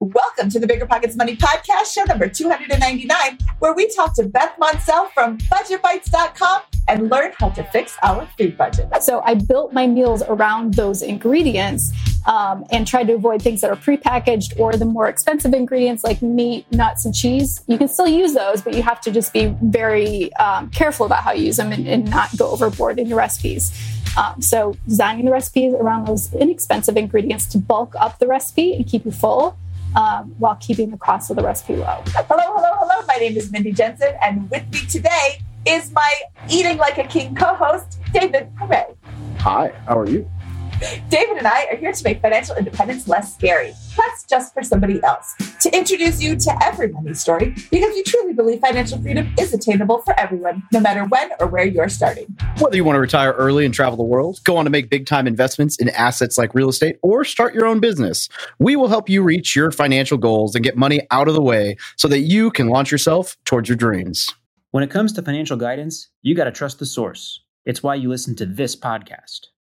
Welcome to the Bigger Pockets Money Podcast, show number 299, where we talk to Beth Moncel from BudgetBytes.com and learn how to fix our food budget. So I built my meals around those ingredients um, and tried to avoid things that are prepackaged or the more expensive ingredients like meat, nuts, and cheese. You can still use those, but you have to just be very um, careful about how you use them and, and not go overboard in your recipes. Um, so designing the recipes around those inexpensive ingredients to bulk up the recipe and keep you full um, while keeping the cost of the recipe low. Hello, hello, hello. My name is Mindy Jensen, and with me today is my Eating Like a King co host, David Pere. Hi, how are you? David and I are here to make financial independence less scary. That's just for somebody else. To introduce you to every money story because we truly believe financial freedom is attainable for everyone, no matter when or where you're starting. Whether you want to retire early and travel the world, go on to make big time investments in assets like real estate, or start your own business, we will help you reach your financial goals and get money out of the way so that you can launch yourself towards your dreams. When it comes to financial guidance, you got to trust the source. It's why you listen to this podcast.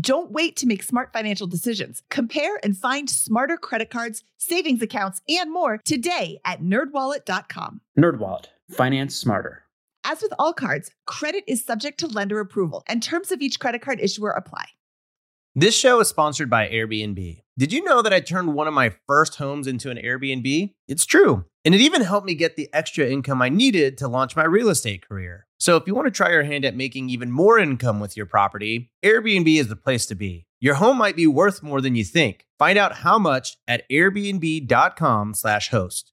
Don't wait to make smart financial decisions. Compare and find smarter credit cards, savings accounts, and more today at nerdwallet.com. NerdWallet, finance smarter. As with all cards, credit is subject to lender approval, and terms of each credit card issuer apply. This show is sponsored by Airbnb. Did you know that I turned one of my first homes into an Airbnb? It's true. And it even helped me get the extra income I needed to launch my real estate career. So if you want to try your hand at making even more income with your property, Airbnb is the place to be. Your home might be worth more than you think. Find out how much at airbnb.com/host.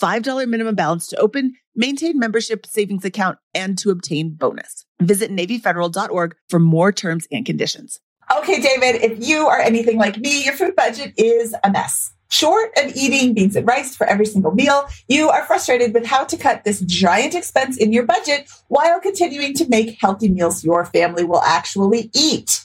$5 minimum balance to open, maintain membership savings account, and to obtain bonus. Visit NavyFederal.org for more terms and conditions. Okay, David, if you are anything like me, your food budget is a mess. Short of eating beans and rice for every single meal, you are frustrated with how to cut this giant expense in your budget while continuing to make healthy meals your family will actually eat.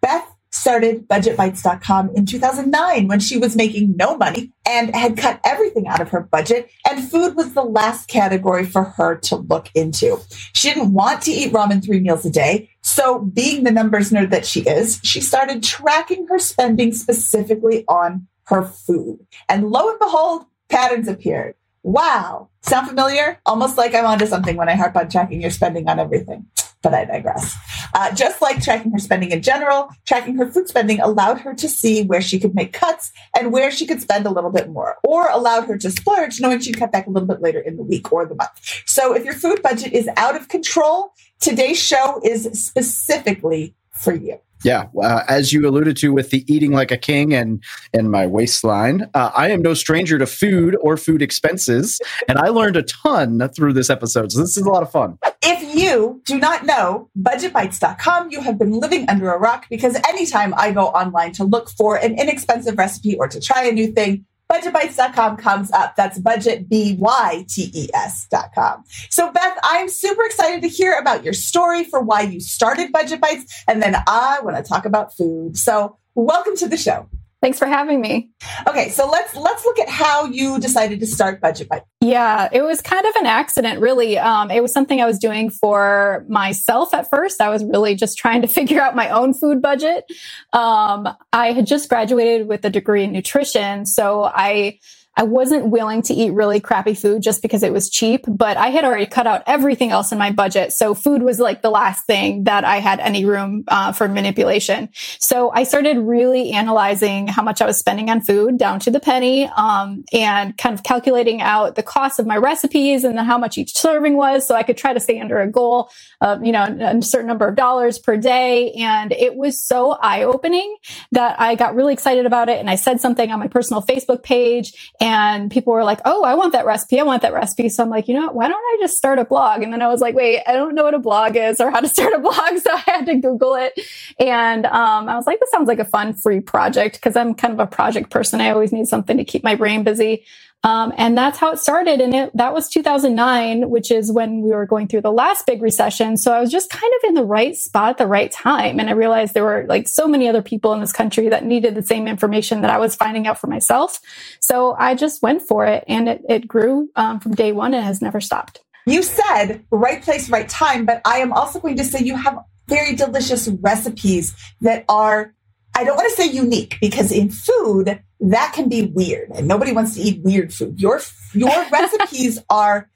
Beth started budgetbytes.com in 2009 when she was making no money and had cut everything out of her budget and food was the last category for her to look into. She didn't want to eat ramen three meals a day. So being the numbers nerd that she is, she started tracking her spending specifically on her food. And lo and behold, patterns appeared. Wow. Sound familiar? Almost like I'm onto something when I harp on tracking your spending on everything but I digress. Uh, just like tracking her spending in general, tracking her food spending allowed her to see where she could make cuts and where she could spend a little bit more, or allowed her to splurge, knowing she'd cut back a little bit later in the week or the month. So if your food budget is out of control, today's show is specifically for you. Yeah, uh, as you alluded to with the eating like a king and and my waistline, uh, I am no stranger to food or food expenses, and I learned a ton through this episode. So this is a lot of fun. You do not know budgetbytes.com, you have been living under a rock because anytime I go online to look for an inexpensive recipe or to try a new thing, budgetbytes.com comes up. That's budget, B-Y-T-E-S.com. So Beth, I'm super excited to hear about your story for why you started Budget Bytes. And then I want to talk about food. So welcome to the show. Thanks for having me. Okay, so let's let's look at how you decided to start Budget Bite. Yeah, it was kind of an accident, really. Um, it was something I was doing for myself at first. I was really just trying to figure out my own food budget. Um, I had just graduated with a degree in nutrition, so I I wasn't willing to eat really crappy food just because it was cheap, but I had already cut out everything else in my budget. So food was like the last thing that I had any room uh, for manipulation. So I started really analyzing how much I was spending on food down to the penny, um, and kind of calculating out the cost of my recipes and then how much each serving was. So I could try to stay under a goal of, you know, a certain number of dollars per day. And it was so eye opening that I got really excited about it. And I said something on my personal Facebook page and people were like, Oh, I want that recipe. I want that recipe. So I'm like, you know what? Why don't I just start a blog? And then I was like, wait, I don't know what a blog is or how to start a blog. So I had to Google it. And, um, I was like, this sounds like a fun free project because I'm kind of a project person. I always need something to keep my brain busy. Um, and that's how it started. And it, that was 2009, which is when we were going through the last big recession. So I was just kind of in the right spot at the right time. And I realized there were like so many other people in this country that needed the same information that I was finding out for myself. So I just went for it and it, it grew um, from day one and has never stopped. You said right place, right time, but I am also going to say you have very delicious recipes that are I don't want to say unique because in food that can be weird and nobody wants to eat weird food. Your your recipes are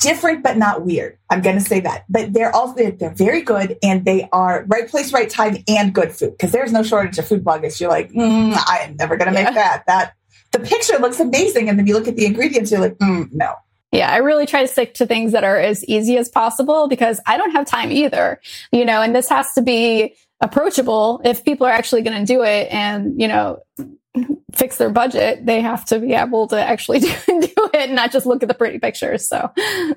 different but not weird. I'm going to say that. But they're also they're very good and they are right place right time and good food because there's no shortage of food bloggers. You're like, mm, I am never going to make yeah. that. That the picture looks amazing and then you look at the ingredients you're like, mm, no. Yeah, I really try to stick to things that are as easy as possible because I don't have time either. You know, and this has to be approachable. If people are actually going to do it and you know fix their budget they have to be able to actually do, do it not just look at the pretty pictures. So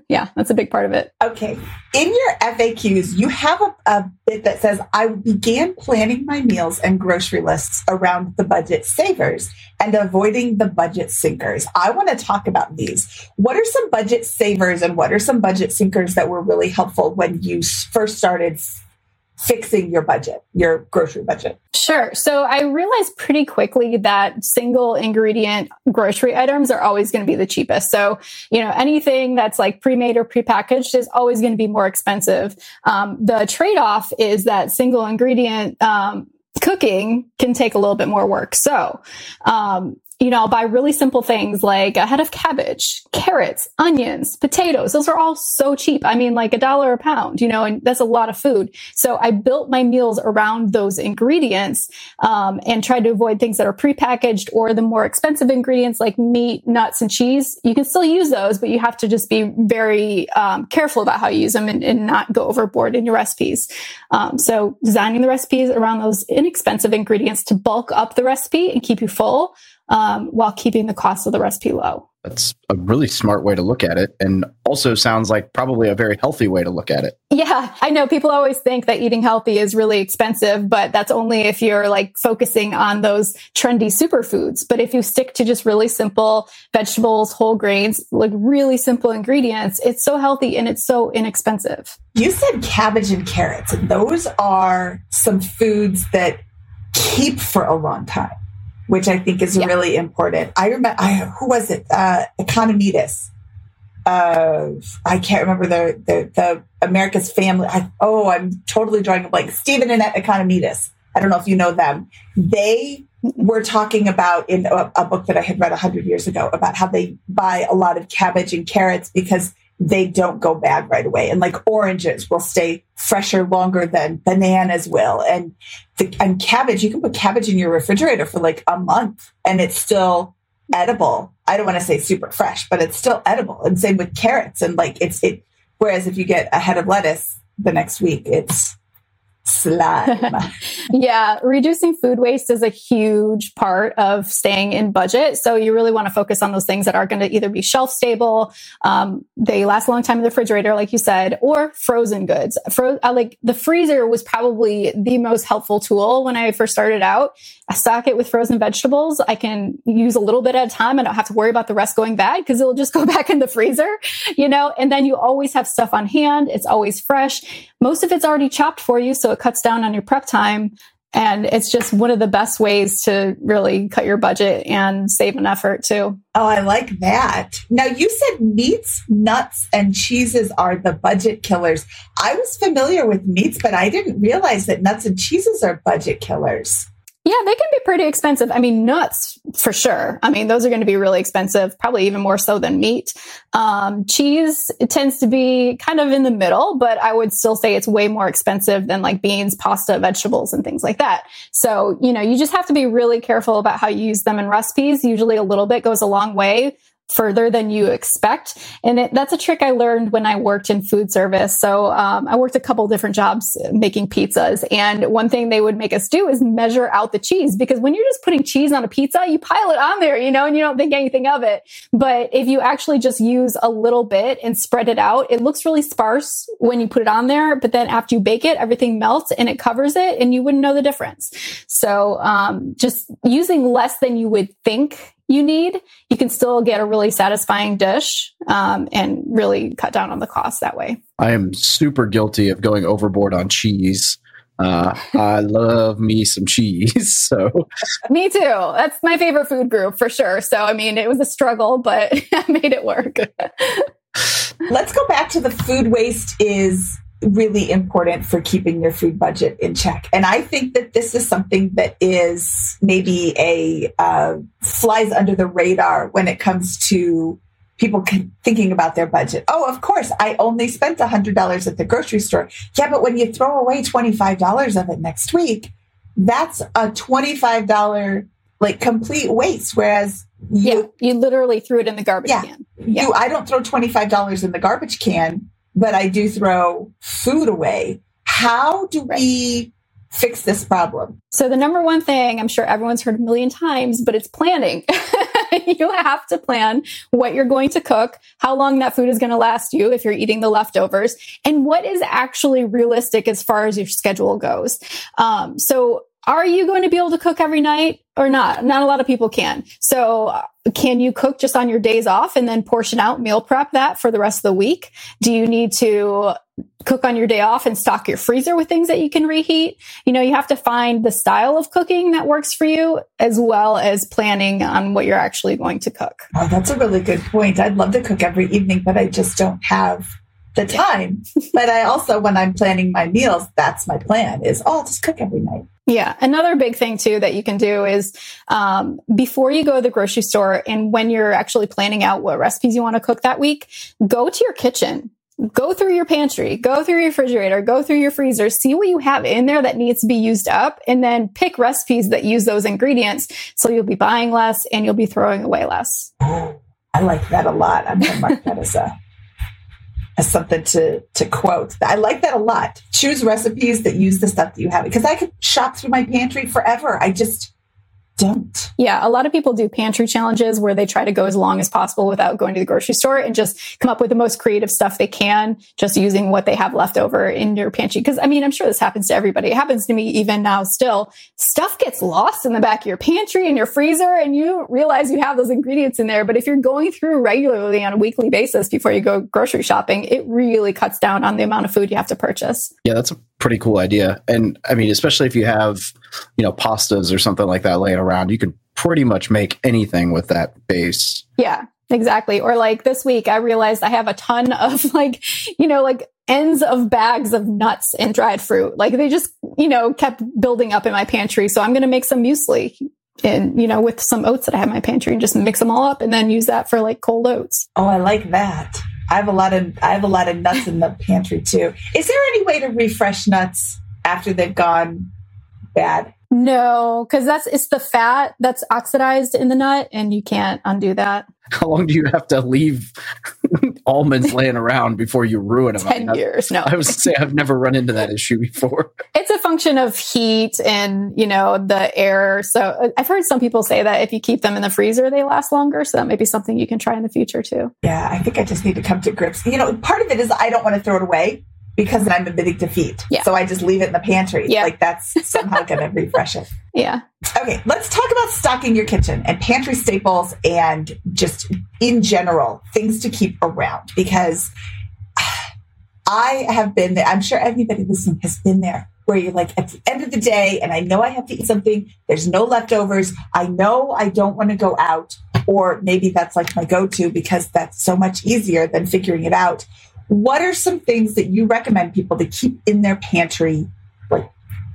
yeah that's a big part of it. Okay. In your faqs you have a, a bit that says i began planning my meals and grocery lists around the budget savers and avoiding the budget sinkers. I want to talk about these. What are some budget savers and what are some budget sinkers that were really helpful when you first started fixing your budget, your grocery budget? Sure. So I realized pretty quickly that single ingredient grocery items are always going to be the cheapest. So, you know, anything that's like pre-made or pre-packaged is always going to be more expensive. Um, the trade-off is that single ingredient, um, cooking can take a little bit more work. So, um, you know, buy really simple things like a head of cabbage, carrots, onions, potatoes. Those are all so cheap. I mean, like a dollar a pound, you know, and that's a lot of food. So I built my meals around those ingredients, um, and tried to avoid things that are prepackaged or the more expensive ingredients like meat, nuts, and cheese. You can still use those, but you have to just be very, um, careful about how you use them and, and, not go overboard in your recipes. Um, so designing the recipes around those inexpensive ingredients to bulk up the recipe and keep you full um, while keeping the cost of the recipe low. That's a really smart way to look at it, and also sounds like probably a very healthy way to look at it. Yeah, I know people always think that eating healthy is really expensive, but that's only if you're like focusing on those trendy superfoods. But if you stick to just really simple vegetables, whole grains, like really simple ingredients, it's so healthy and it's so inexpensive. You said cabbage and carrots, those are some foods that keep for a long time which I think is yeah. really important. I remember, I, who was it? Uh, Economides. Uh, I can't remember the, the, the America's Family. I, oh, I'm totally drawing a blank. Stephen and Economides. I don't know if you know them. They were talking about in a, a book that I had read a hundred years ago about how they buy a lot of cabbage and carrots because they don't go bad right away. And like oranges will stay fresher longer than bananas will. And the, and cabbage, you can put cabbage in your refrigerator for like a month and it's still edible. I don't want to say super fresh, but it's still edible. And same with carrots. And like it's, it, whereas if you get a head of lettuce the next week, it's, slime. yeah, reducing food waste is a huge part of staying in budget. So you really want to focus on those things that are going to either be shelf stable, um, they last a long time in the refrigerator, like you said, or frozen goods. Fro- like the freezer was probably the most helpful tool when I first started out. I stock it with frozen vegetables. I can use a little bit at a time. I don't have to worry about the rest going bad because it'll just go back in the freezer, you know, and then you always have stuff on hand. It's always fresh. Most of it's already chopped for you. So it cuts down on your prep time. And it's just one of the best ways to really cut your budget and save an effort too. Oh, I like that. Now you said meats, nuts, and cheeses are the budget killers. I was familiar with meats, but I didn't realize that nuts and cheeses are budget killers. Yeah, they can be pretty expensive. I mean, nuts for sure. I mean, those are going to be really expensive, probably even more so than meat. Um, cheese tends to be kind of in the middle, but I would still say it's way more expensive than like beans, pasta, vegetables, and things like that. So, you know, you just have to be really careful about how you use them in recipes. Usually a little bit goes a long way further than you expect. And it, that's a trick I learned when I worked in food service. So um, I worked a couple different jobs making pizzas. And one thing they would make us do is measure out the cheese because when you're just putting cheese on a pizza, you pile it on there, you know, and you don't think anything of it. But if you actually just use a little bit and spread it out, it looks really sparse when you put it on there. But then after you bake it, everything melts and it covers it and you wouldn't know the difference. So um, just using less than you would think you need, you can still get a really satisfying dish um, and really cut down on the cost that way. I am super guilty of going overboard on cheese. Uh, I love me some cheese. So, me too. That's my favorite food group for sure. So, I mean, it was a struggle, but I made it work. Let's go back to the food waste is really important for keeping your food budget in check. And I think that this is something that is maybe a uh, flies under the radar when it comes to people thinking about their budget. Oh, of course, I only spent $100 at the grocery store. Yeah, but when you throw away $25 of it next week, that's a $25 like complete waste. Whereas you, yeah, you literally threw it in the garbage yeah, can. Yeah. You, I don't throw $25 in the garbage can but I do throw food away. How do right. we fix this problem? So, the number one thing I'm sure everyone's heard a million times, but it's planning. you have to plan what you're going to cook, how long that food is going to last you if you're eating the leftovers, and what is actually realistic as far as your schedule goes. Um, so, are you going to be able to cook every night or not? Not a lot of people can. So uh, can you cook just on your days off and then portion out meal prep that for the rest of the week? Do you need to cook on your day off and stock your freezer with things that you can reheat? You know, you have to find the style of cooking that works for you as well as planning on what you're actually going to cook. Oh, that's a really good point. I'd love to cook every evening, but I just don't have the time. but I also, when I'm planning my meals, that's my plan is, oh, I'll just cook every night. Yeah. Another big thing too that you can do is um, before you go to the grocery store and when you're actually planning out what recipes you want to cook that week, go to your kitchen. Go through your pantry, go through your refrigerator, go through your freezer, see what you have in there that needs to be used up, and then pick recipes that use those ingredients so you'll be buying less and you'll be throwing away less. I like that a lot. I'm going to mark that as a as something to to quote. I like that a lot. Choose recipes that use the stuff that you have because I could shop through my pantry forever. I just don't. Yeah, a lot of people do pantry challenges where they try to go as long as possible without going to the grocery store and just come up with the most creative stuff they can, just using what they have left over in your pantry. Because I mean, I'm sure this happens to everybody. It happens to me even now still. Stuff gets lost in the back of your pantry and your freezer, and you realize you have those ingredients in there. But if you're going through regularly on a weekly basis before you go grocery shopping, it really cuts down on the amount of food you have to purchase. Yeah, that's a pretty cool idea. And I mean, especially if you have, you know, pastas or something like that laying around, you can pretty much make anything with that base. Yeah, exactly. Or like this week, I realized I have a ton of like, you know, like ends of bags of nuts and dried fruit. Like they just, you know, kept building up in my pantry. So I'm going to make some muesli and, you know, with some oats that I have in my pantry and just mix them all up and then use that for like cold oats. Oh, I like that. I have a lot of I have a lot of nuts in the pantry too. Is there any way to refresh nuts after they've gone bad? No, because that's it's the fat that's oxidized in the nut, and you can't undo that. How long do you have to leave almonds laying around before you ruin them? Ten I mean, years. No, I was say I've never run into that issue before. It's a function of heat and you know the air. So uh, I've heard some people say that if you keep them in the freezer, they last longer. So that may be something you can try in the future too. Yeah, I think I just need to come to grips. You know, part of it is I don't want to throw it away because I'm admitting defeat. Yeah. So I just leave it in the pantry. Yeah. Like that's somehow going to refresh it. Yeah. Okay. Let's talk about stocking your kitchen and pantry staples and just in general things to keep around because I have been there. I'm sure everybody listening has been there where you're like, at the end of the day, and I know I have to eat something, there's no leftovers. I know I don't want to go out. Or maybe that's like my go to because that's so much easier than figuring it out. What are some things that you recommend people to keep in their pantry like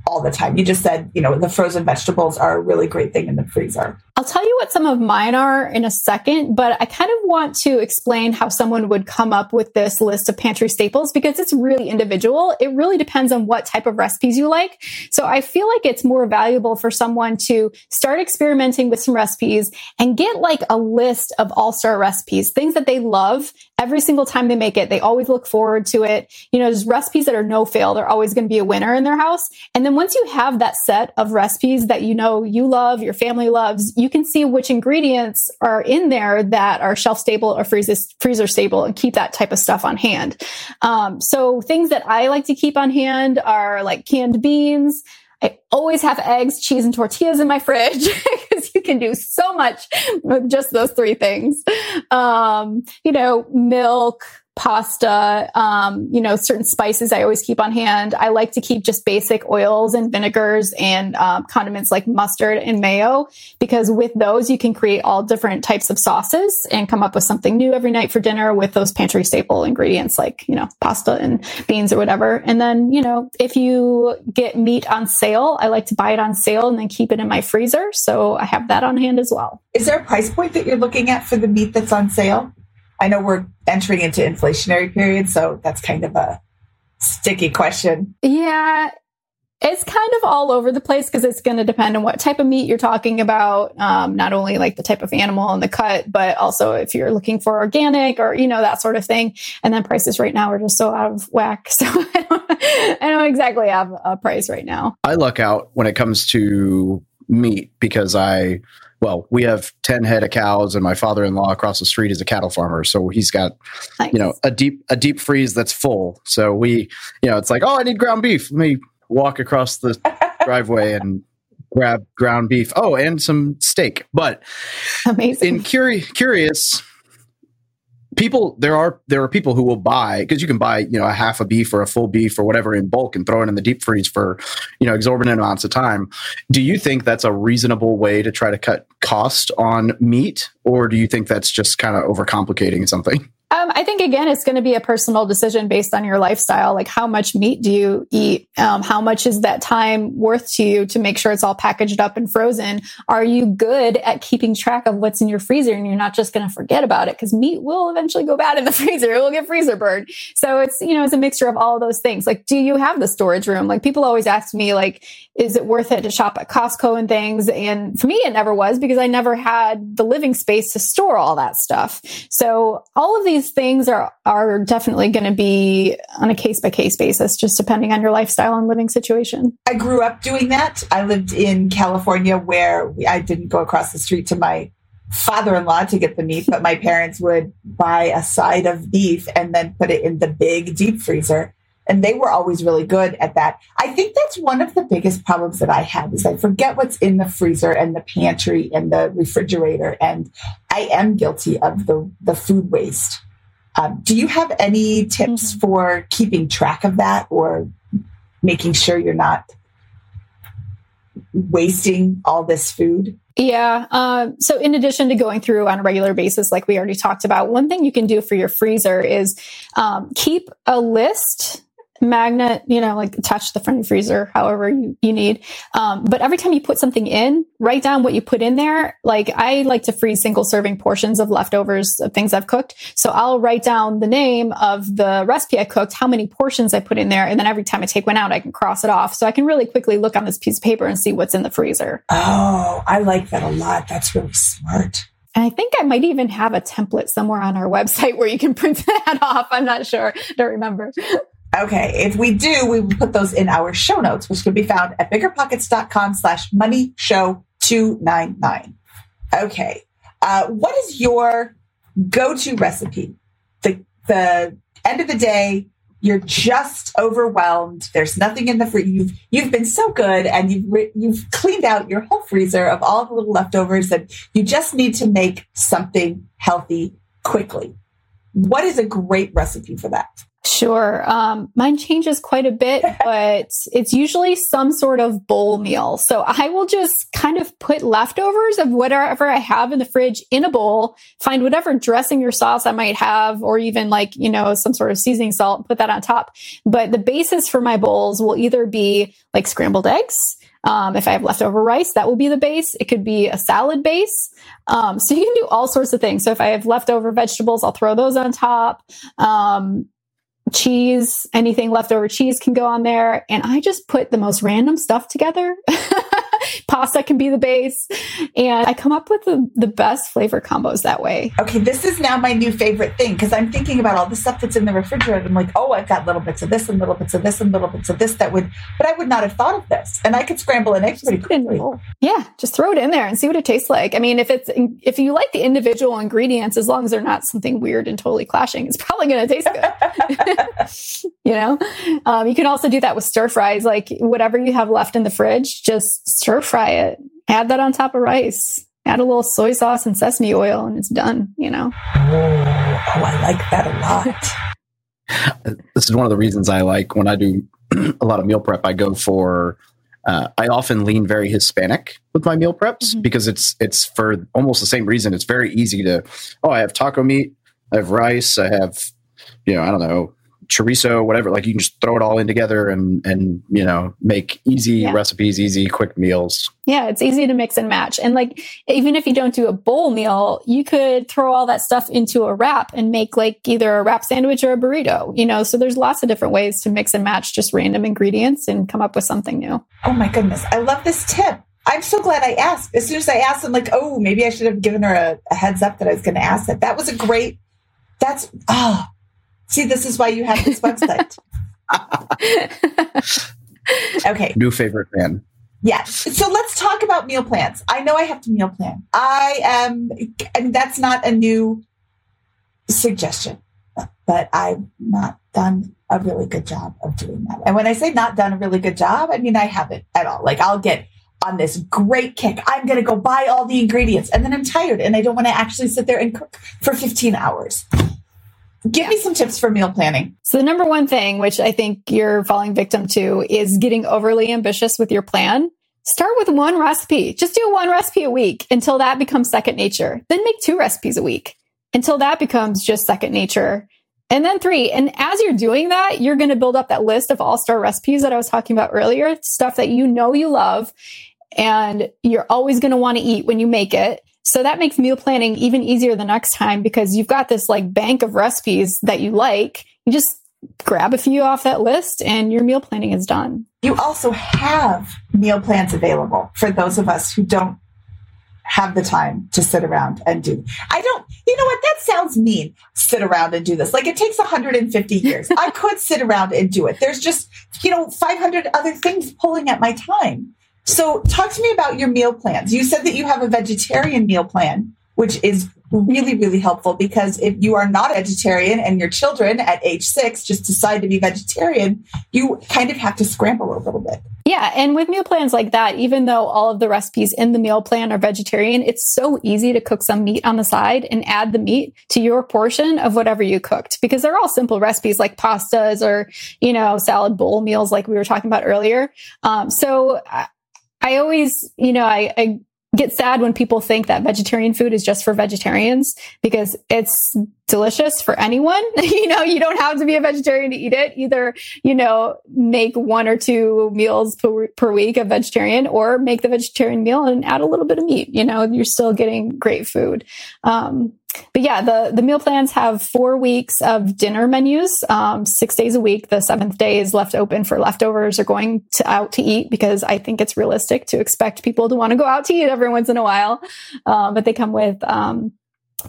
all the time? You just said, you know, the frozen vegetables are a really great thing in the freezer. I'll tell you what some of mine are in a second, but I kind of want to explain how someone would come up with this list of pantry staples because it's really individual. It really depends on what type of recipes you like. So I feel like it's more valuable for someone to start experimenting with some recipes and get like a list of all-star recipes, things that they love every single time they make it. They always look forward to it. You know, there's recipes that are no fail. They're always going to be a winner in their house. And then once you have that set of recipes that you know you love, your family loves, you can see which ingredients are in there that are shelf stable or freezer, freezer stable and keep that type of stuff on hand. Um, so things that I like to keep on hand are like canned beans. I always have eggs, cheese, and tortillas in my fridge because you can do so much with just those three things. Um, you know, milk, pasta, um, you know, certain spices I always keep on hand. I like to keep just basic oils and vinegars and um, condiments like mustard and mayo because with those you can create all different types of sauces and come up with something new every night for dinner with those pantry staple ingredients like, you know, pasta and beans or whatever. And then, you know, if you get meat on sale, I like to buy it on sale and then keep it in my freezer. So I have that on hand as well. Is there a price point that you're looking at for the meat that's on sale? I know we're entering into inflationary period, so that's kind of a sticky question. Yeah, it's kind of all over the place because it's going to depend on what type of meat you're talking about. Um, not only like the type of animal and the cut, but also if you're looking for organic or, you know, that sort of thing. And then prices right now are just so out of whack. So I don't, I don't exactly have a price right now. I luck out when it comes to meat because I well, we have 10 head of cows and my father-in-law across the street is a cattle farmer. So he's got, nice. you know, a deep, a deep freeze that's full. So we, you know, it's like, oh, I need ground beef. Let me walk across the driveway and grab ground beef. Oh, and some steak. But Amazing. in curi- curious, people there are there are people who will buy because you can buy you know a half a beef or a full beef or whatever in bulk and throw it in the deep freeze for you know exorbitant amounts of time. Do you think that's a reasonable way to try to cut cost on meat or do you think that's just kind of overcomplicating something um, I think again, it's going to be a personal decision based on your lifestyle. Like, how much meat do you eat? Um, how much is that time worth to you to make sure it's all packaged up and frozen? Are you good at keeping track of what's in your freezer and you're not just going to forget about it? Because meat will eventually go bad in the freezer. It will get freezer burned. So it's, you know, it's a mixture of all of those things. Like, do you have the storage room? Like, people always ask me, like, is it worth it to shop at Costco and things? And for me, it never was because I never had the living space to store all that stuff. So all of these these things are are definitely going to be on a case by case basis, just depending on your lifestyle and living situation. I grew up doing that. I lived in California where we, I didn't go across the street to my father-in-law to get the meat, but my parents would buy a side of beef and then put it in the big deep freezer. And they were always really good at that. I think that's one of the biggest problems that I have is I forget what's in the freezer and the pantry and the refrigerator. And I am guilty of the, the food waste. Um, do you have any tips mm-hmm. for keeping track of that or making sure you're not wasting all this food? Yeah. Um, so, in addition to going through on a regular basis, like we already talked about, one thing you can do for your freezer is um, keep a list magnet, you know, like attach the front of the freezer, however you, you need. Um, but every time you put something in, write down what you put in there. Like I like to freeze single serving portions of leftovers of things I've cooked. So I'll write down the name of the recipe I cooked, how many portions I put in there. And then every time I take one out, I can cross it off. So I can really quickly look on this piece of paper and see what's in the freezer. Oh, I like that a lot. That's really smart. And I think I might even have a template somewhere on our website where you can print that off. I'm not sure. Don't remember. Okay. If we do, we will put those in our show notes, which can be found at biggerpockets.com slash money show 299. Okay. Uh, what is your go-to recipe? The, the end of the day, you're just overwhelmed. There's nothing in the freezer. You've, you've been so good and you've, re- you've cleaned out your whole freezer of all the little leftovers and you just need to make something healthy quickly. What is a great recipe for that? Sure. Um, mine changes quite a bit, but it's usually some sort of bowl meal. So I will just kind of put leftovers of whatever I have in the fridge in a bowl, find whatever dressing or sauce I might have, or even like, you know, some sort of seasoning salt, put that on top. But the basis for my bowls will either be like scrambled eggs. Um, if I have leftover rice, that will be the base. It could be a salad base. Um, so you can do all sorts of things. So if I have leftover vegetables, I'll throw those on top. Um, cheese, anything leftover cheese can go on there. And I just put the most random stuff together. Pasta can be the base. And I come up with the, the best flavor combos that way. Okay, this is now my new favorite thing because I'm thinking about all the stuff that's in the refrigerator. I'm like, oh, I've got little bits of this and little bits of this and little bits of this that would, but I would not have thought of this. And I could scramble an egg pretty quickly. Yeah, just throw it in there and see what it tastes like. I mean, if it's if you like the individual ingredients, as long as they're not something weird and totally clashing, it's probably going to taste good. you know, um, you can also do that with stir fries. Like whatever you have left in the fridge, just stir fry it. Add that on top of rice. Add a little soy sauce and sesame oil, and it's done. You know. Oh, oh I like that a lot. this is one of the reasons I like when I do a lot of meal prep. I go for uh, I often lean very Hispanic with my meal preps mm-hmm. because it's it's for almost the same reason. It's very easy to oh I have taco meat, I have rice, I have you know I don't know chorizo, whatever. Like you can just throw it all in together and and you know make easy yeah. recipes, easy quick meals. Yeah, it's easy to mix and match. And like even if you don't do a bowl meal, you could throw all that stuff into a wrap and make like either a wrap sandwich or a burrito. You know, so there's lots of different ways to mix and match just random ingredients and come up with something new. Oh my goodness, I love this tip. I'm so glad I asked. As soon as I asked, I'm like, oh, maybe I should have given her a, a heads up that I was going to ask that. That was a great. That's oh, See, this is why you have this website. okay. New favorite fan. Yes. So let's talk about meal plans. I know I have to meal plan. I am, and that's not a new suggestion, but I've not done a really good job of doing that. And when I say not done a really good job, I mean, I haven't at all. Like I'll get on this great kick. I'm going to go buy all the ingredients and then I'm tired and I don't want to actually sit there and cook for 15 hours. Give me some tips for meal planning. So, the number one thing, which I think you're falling victim to, is getting overly ambitious with your plan. Start with one recipe. Just do one recipe a week until that becomes second nature. Then make two recipes a week until that becomes just second nature. And then three. And as you're doing that, you're going to build up that list of all star recipes that I was talking about earlier, stuff that you know you love and you're always going to want to eat when you make it. So that makes meal planning even easier the next time because you've got this like bank of recipes that you like. You just grab a few off that list and your meal planning is done. You also have meal plans available for those of us who don't have the time to sit around and do. I don't, you know what? That sounds mean. Sit around and do this. Like it takes 150 years. I could sit around and do it. There's just, you know, 500 other things pulling at my time. So, talk to me about your meal plans. You said that you have a vegetarian meal plan, which is really, really helpful because if you are not vegetarian and your children at age six just decide to be vegetarian, you kind of have to scramble a little bit. Yeah. And with meal plans like that, even though all of the recipes in the meal plan are vegetarian, it's so easy to cook some meat on the side and add the meat to your portion of whatever you cooked because they're all simple recipes like pastas or, you know, salad bowl meals like we were talking about earlier. Um, so I always, you know, I, I get sad when people think that vegetarian food is just for vegetarians because it's delicious for anyone. you know, you don't have to be a vegetarian to eat it. Either, you know, make one or two meals per, per week of vegetarian or make the vegetarian meal and add a little bit of meat. You know, you're still getting great food. Um, but yeah, the, the meal plans have four weeks of dinner menus, um, six days a week. The seventh day is left open for leftovers or going to, out to eat because I think it's realistic to expect people to want to go out to eat every once in a while. Um, but they come with, um,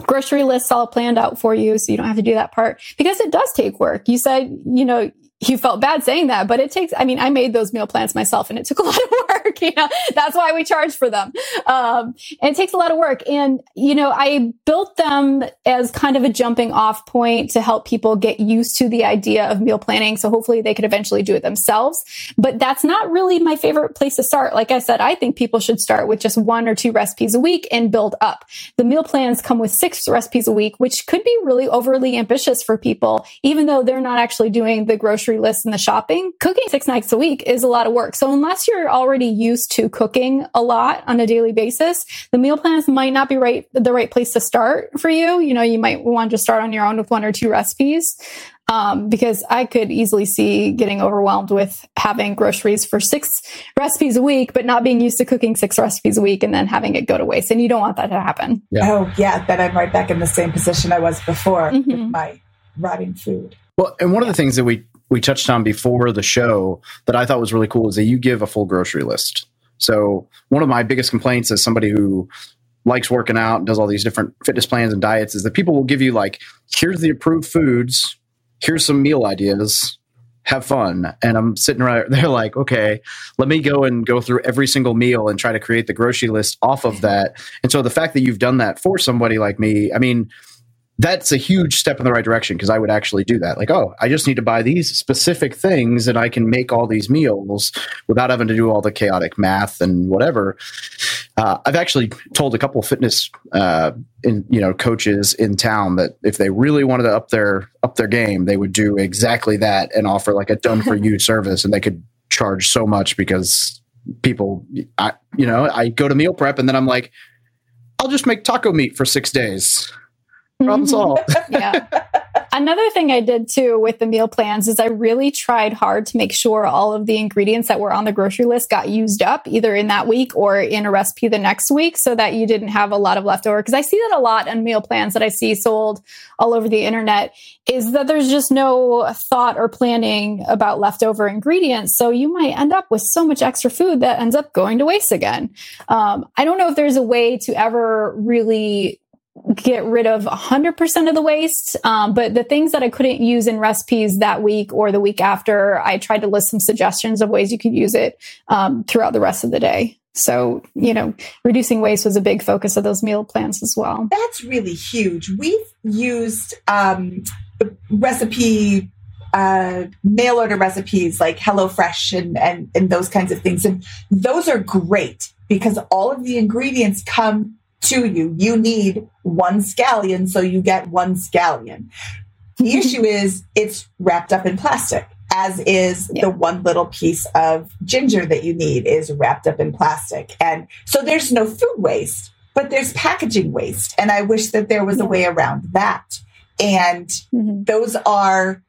grocery lists all planned out for you. So you don't have to do that part because it does take work. You said, you know, you felt bad saying that, but it takes, I mean, I made those meal plans myself and it took a lot of work. That's why we charge for them. Um, and it takes a lot of work. And, you know, I built them as kind of a jumping off point to help people get used to the idea of meal planning. So hopefully they could eventually do it themselves. But that's not really my favorite place to start. Like I said, I think people should start with just one or two recipes a week and build up. The meal plans come with six recipes a week, which could be really overly ambitious for people, even though they're not actually doing the grocery list and the shopping. Cooking six nights a week is a lot of work. So unless you're already used to cooking a lot on a daily basis, the meal plans might not be right, the right place to start for you. You know, you might want to start on your own with one or two recipes. Um, because I could easily see getting overwhelmed with having groceries for six recipes a week, but not being used to cooking six recipes a week and then having it go to waste. And you don't want that to happen. Yeah. Oh, yeah. Then I'm right back in the same position I was before with Mhm. my rotting food. Well, and one of the things that we we touched on before the show that I thought was really cool is that you give a full grocery list. So one of my biggest complaints as somebody who likes working out and does all these different fitness plans and diets is that people will give you like, here's the approved foods, here's some meal ideas, have fun. And I'm sitting right there like, okay, let me go and go through every single meal and try to create the grocery list off of that. And so the fact that you've done that for somebody like me, I mean, that's a huge step in the right direction because I would actually do that. Like, oh, I just need to buy these specific things and I can make all these meals without having to do all the chaotic math and whatever. Uh, I've actually told a couple of fitness, uh, in you know, coaches in town that if they really wanted to up their up their game, they would do exactly that and offer like a done for you service, and they could charge so much because people, I, you know, I go to meal prep and then I'm like, I'll just make taco meat for six days. Problem Mhm. solved. yeah. Another thing I did too with the meal plans is I really tried hard to make sure all of the ingredients that were on the grocery list got used up either in that week or in a recipe the next week so that you didn't have a lot of leftover. Because I see that a lot in meal plans that I see sold all over the internet is that there's just no thought or planning about leftover ingredients. So you might end up with so much extra food that ends up going to waste again. Um, I don't know if there's a way to ever really get rid of 100% of the waste. Um, but the things that I couldn't use in recipes that week or the week after, I tried to list some suggestions of ways you could use it um, throughout the rest of the day. So, you know, reducing waste was a big focus of those meal plans as well. That's really huge. We've used um, recipe uh, mail order recipes like HelloFresh and, and and those kinds of things, and those are great because all of the ingredients come to you. You need one scallion, so you get one scallion. The issue is it's wrapped up in plastic, as is Yeah. the one little piece of ginger that you need is wrapped up in plastic. And so there's no food waste, but there's packaging waste. And I wish that there was a way around that. And Mhm. those are,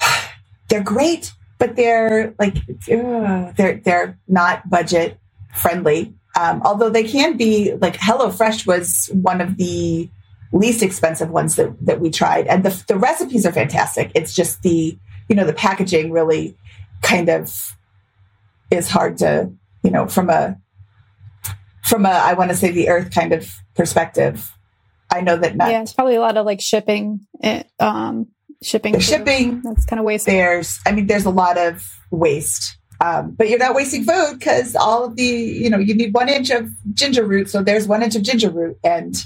they're great, but they're like, ugh, they're, they're not budget friendly. Um, although they can be like HelloFresh was one of the least expensive ones that, that we tried. And the, the recipes are fantastic. It's just the, you know, the packaging really kind of is hard to, you know, from a, from a, I want to say the earth kind of perspective. I know that not Yeah, it's probably a lot of like shipping, eh, um, shipping, shipping, That's kind of waste. there's i mean there's a lot of waste um, but you're not wasting food because all of the you know you need one inch of ginger root so there's one inch of ginger root. And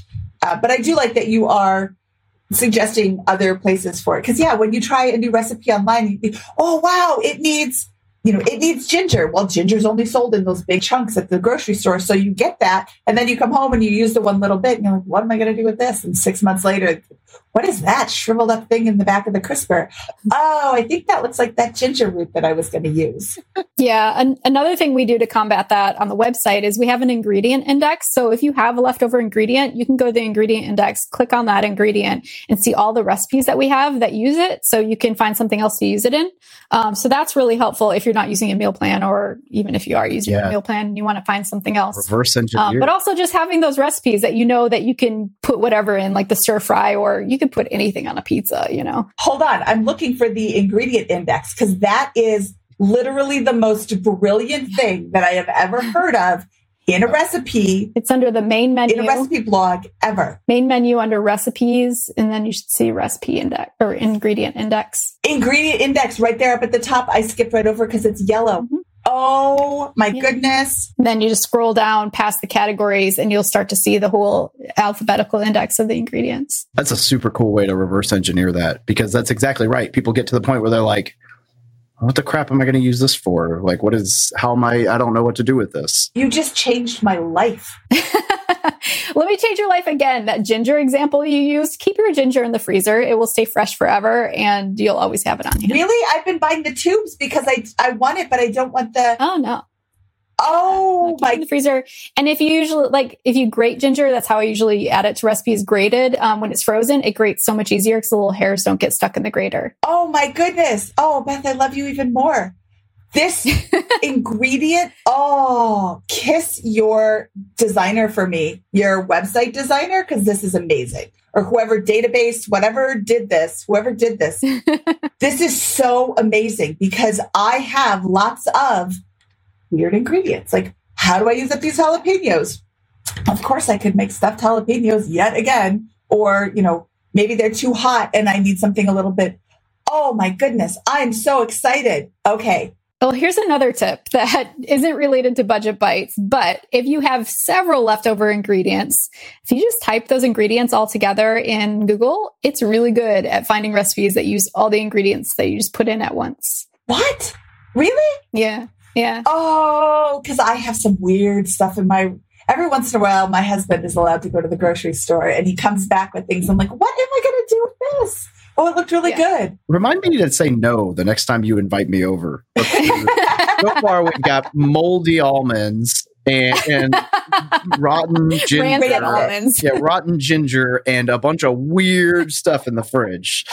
uh, but i do like that you are suggesting other places for it because yeah when you try a new recipe online you think oh wow it needs you know it needs ginger well ginger's only sold in those big chunks at the grocery store so you get that and then you come home and you use the one little bit and you're like what am i going to do with this and six months later what is that shriveled up thing in the back of the crisper oh i think that looks like that ginger root that i was going to use Yeah. An- another thing we do to combat that on the website is we have an ingredient index. So if you have a leftover ingredient, you can go to the ingredient index, click on that ingredient and see all the recipes that we have that use it. So you can find something else to use it in. Um, so that's really helpful if you're not using a meal plan or even if you are using Yeah. a meal plan and you want to find something else. Reverse engineer. Um, but also just having those recipes that you know that you can put whatever in, like the stir fry, or you can put anything on a pizza, you know? hold on i'm looking for the ingredient index because that is literally the most brilliant thing that i have ever heard of in a recipe It's under the main menu. in a recipe blog ever main menu under recipes, and then you should see recipe index or ingredient index. ingredient index right there up at the top i skipped right over because it's yellow Mhm. Oh my Yeah. goodness. Then you just scroll down past the categories and you'll start to see the whole alphabetical index of the ingredients. That's a super cool way to reverse engineer that because that's exactly right. People get to the point where they're like, what the crap am I going to use this for? Like, what is, how am I, I don't know what to do with this. You just changed my life. Let me change your life again. That ginger example you used, keep your ginger in the freezer. It will stay fresh forever and you'll always have it on hand. Really? I've been buying the tubes because I I want it, but I don't want the Oh no. Oh Keep it in my the freezer. And if you usually like, if you grate ginger, that's how I usually add it to recipes grated. Um, when it's frozen, it grates so much easier because the little hairs don't get stuck in the grater. Oh my goodness. Oh Beth, I love you even more. This ingredient, oh, kiss your designer for me, your website designer, because this is amazing. Or whoever database, whatever did this, whoever did this, this is so amazing because I have lots of weird ingredients. Like, how do I use up these jalapenos? Of course, I could make stuffed jalapenos yet again, or, you know, maybe they're too hot and I need something a little bit. Oh my goodness, I'm so excited. Okay. Well, here's another tip that isn't related to Budget Bytes, but if you have several leftover ingredients, if you just type those ingredients all together in Google, it's really good at finding recipes that use all the ingredients that you just put in at once. What? Really? Yeah. Yeah. Oh, because I have some weird stuff in my. Every once in a while, my husband is allowed to go to the grocery store and he comes back with things. I'm like, what am I going to do with this? Oh, it looked really good. Remind me to say no the next time you invite me over. so far, we've got moldy almonds and, and rotten Rancid ginger. almonds. Yeah, rotten ginger and a bunch of weird stuff in the fridge.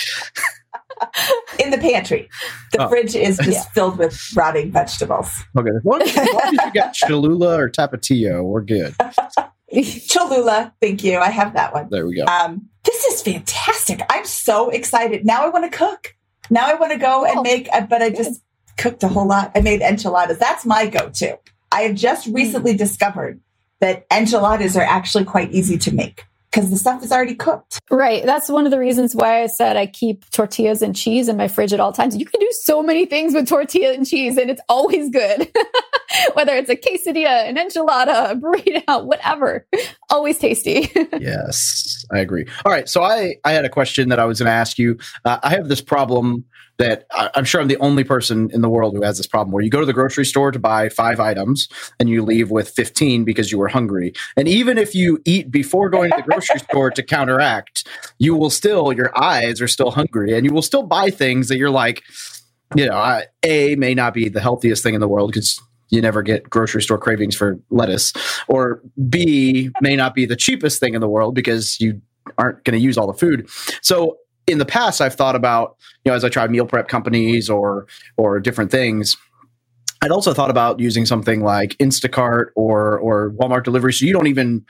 In the pantry, the Oh. fridge is just Yeah. filled with rotting vegetables. Okay, as long as, as long as you got Cholula or Tapatio, we're good. Cholula, thank you. I have that one. There we go. Um, this is fantastic. I'm so excited. Now I want to cook. Now I want to go and Oh, make, uh, but I just cooked a whole lot. I made enchiladas. That's my go to. I have just Hmm. recently discovered that enchiladas are actually quite easy to make because the stuff is already cooked. Right. That's one of the reasons why I said I keep tortillas and cheese in my fridge at all times. You can do so many things with tortilla and cheese, and it's always good. Whether it's a quesadilla, an enchilada, a burrito, whatever, always tasty. yes, I agree. All right, so I I had a question that I was going to ask you. Uh, I have this problem that I'm sure I'm the only person in the world who has this problem, where you go to the grocery store to buy five items and you leave with 15 because you were hungry, and even if you eat before going to the grocery store to counteract, you will still your eyes are still hungry, and you will still buy things that you're like, you know, I, a may not be the healthiest thing in the world because you never get grocery store cravings for lettuce or b may not be the cheapest thing in the world because you aren't going to use all the food. So in the past i've thought about you know as i try meal prep companies or or different things i'd also thought about using something like instacart or or walmart delivery. So you don't even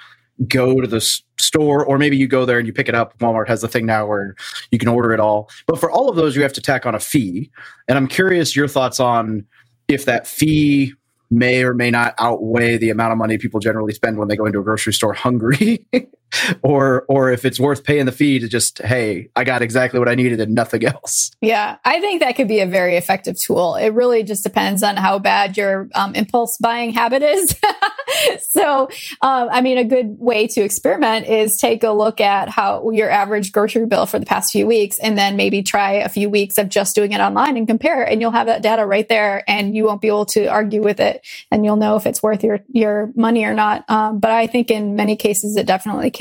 go to the store or maybe you go there and you pick it up. Walmart has the thing now where you can order it all. But for all of those you have to tack on a fee. And i'm curious your thoughts on if that fee may or may not outweigh the amount of money people generally spend when they go into a grocery store hungry or or if it's worth paying the fee to just hey i got exactly what i needed and nothing else Yeah, I think that could be a very effective tool. It really just depends on how bad your um, impulse buying habit is. so, um, I mean, a good way to experiment is take a look at how your average grocery bill for the past few weeks, and then maybe try a few weeks of just doing it online and compare. And you'll have that data right there, and you won't be able to argue with it, and you'll know if it's worth your your money or not. Um, but I think in many cases, it definitely can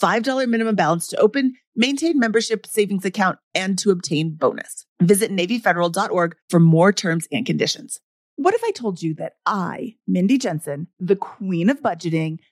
$5 minimum balance to open, maintain membership savings account, and to obtain bonus. Visit NavyFederal.org for more terms and conditions. What if I told you that I, Mindy Jensen, the queen of budgeting,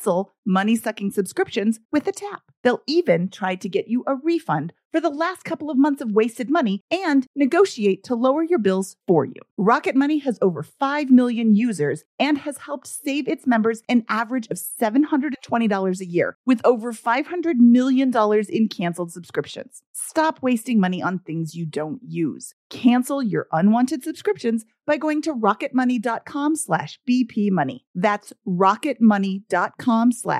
cancel money sucking subscriptions with a tap. They'll even try to get you a refund for the last couple of months of wasted money and negotiate to lower your bills for you. Rocket Money has over 5 million users and has helped save its members an average of $720 a year with over $500 million in canceled subscriptions. Stop wasting money on things you don't use. Cancel your unwanted subscriptions by going to rocketmoney.com slash bpmoney. That's rocketmoney.com slash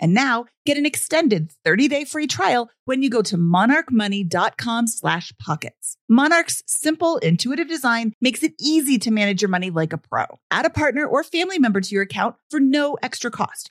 And now get an extended 30-day free trial when you go to monarchmoney.com slash pockets. Monarch's simple, intuitive design makes it easy to manage your money like a pro. Add a partner or family member to your account for no extra cost.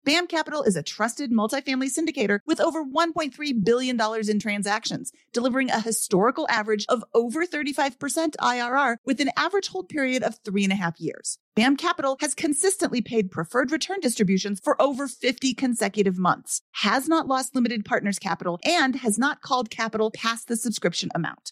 BAM Capital is a trusted multifamily syndicator with over $1.3 billion in transactions, delivering a historical average of over 35% IRR with an average hold period of three and a half years. BAM Capital has consistently paid preferred return distributions for over 50 consecutive months, has not lost limited partners capital, and has not called capital past the subscription amount.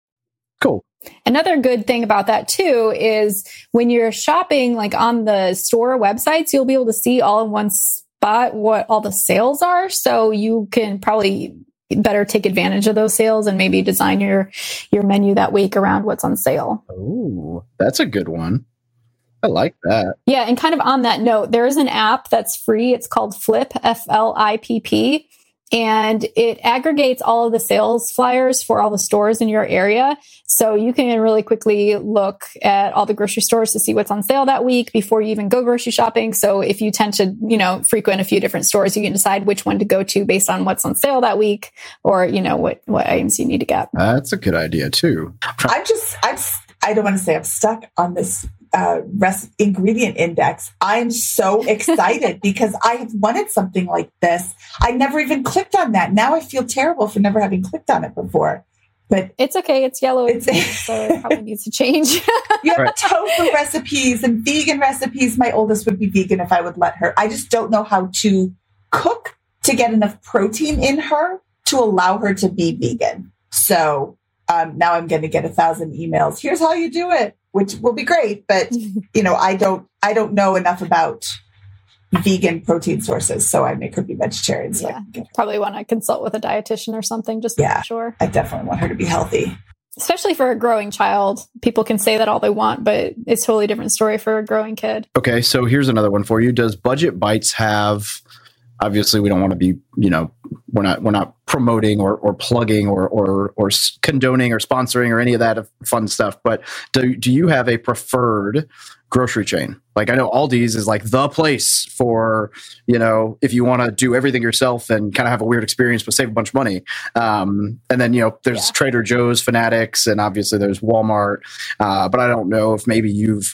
Cool. Another good thing about that too is when you're shopping like on the store websites, you'll be able to see all in one spot what all the sales are. So you can probably better take advantage of those sales and maybe design your your menu that week around what's on sale. Oh, that's a good one. I like that. Yeah, and kind of on that note, there is an app that's free. It's called Flipp F L I P P and it aggregates all of the sales flyers for all the stores in your area. So you can really quickly look at all the grocery stores to see what's on sale that week before you even go grocery shopping. So if you tend to, you know, frequent a few different stores, you can decide which one to go to based on what's on sale that week or, you know, what, what items you need to get. That's a good idea too. I'm just, I'm, I don't want to say I'm stuck on this uh, rest ingredient index. I'm so excited because I have wanted something like this. I never even clicked on that. Now I feel terrible for never having clicked on it before. But it's okay. It's yellow, it's, so it probably needs to change. you have right. tofu recipes and vegan recipes. My oldest would be vegan if I would let her. I just don't know how to cook to get enough protein in her to allow her to be vegan. So um, now I'm going to get a thousand emails. Here's how you do it. Which will be great, but you know, I don't I don't know enough about vegan protein sources, so I make her be vegetarian. So Yeah. I, can get her. Probably want to consult with a dietitian or something just to Yeah. make sure. I definitely want her to be healthy. Especially for a growing child. People can say that all they want, but it's a totally different story for a growing kid. Okay, so here's another one for you. Does Budget Bytes have? Obviously, we don't want to be, you know, we're not we're not promoting or, or plugging or, or or condoning or sponsoring or any of that fun stuff. But do do you have a preferred grocery chain? Like I know Aldi's is like the place for you know if you want to do everything yourself and kind of have a weird experience but save a bunch of money. Um, and then you know there's Yeah. Trader Joe's, Fanatics, and obviously there's Walmart. Uh, but I don't know if maybe you've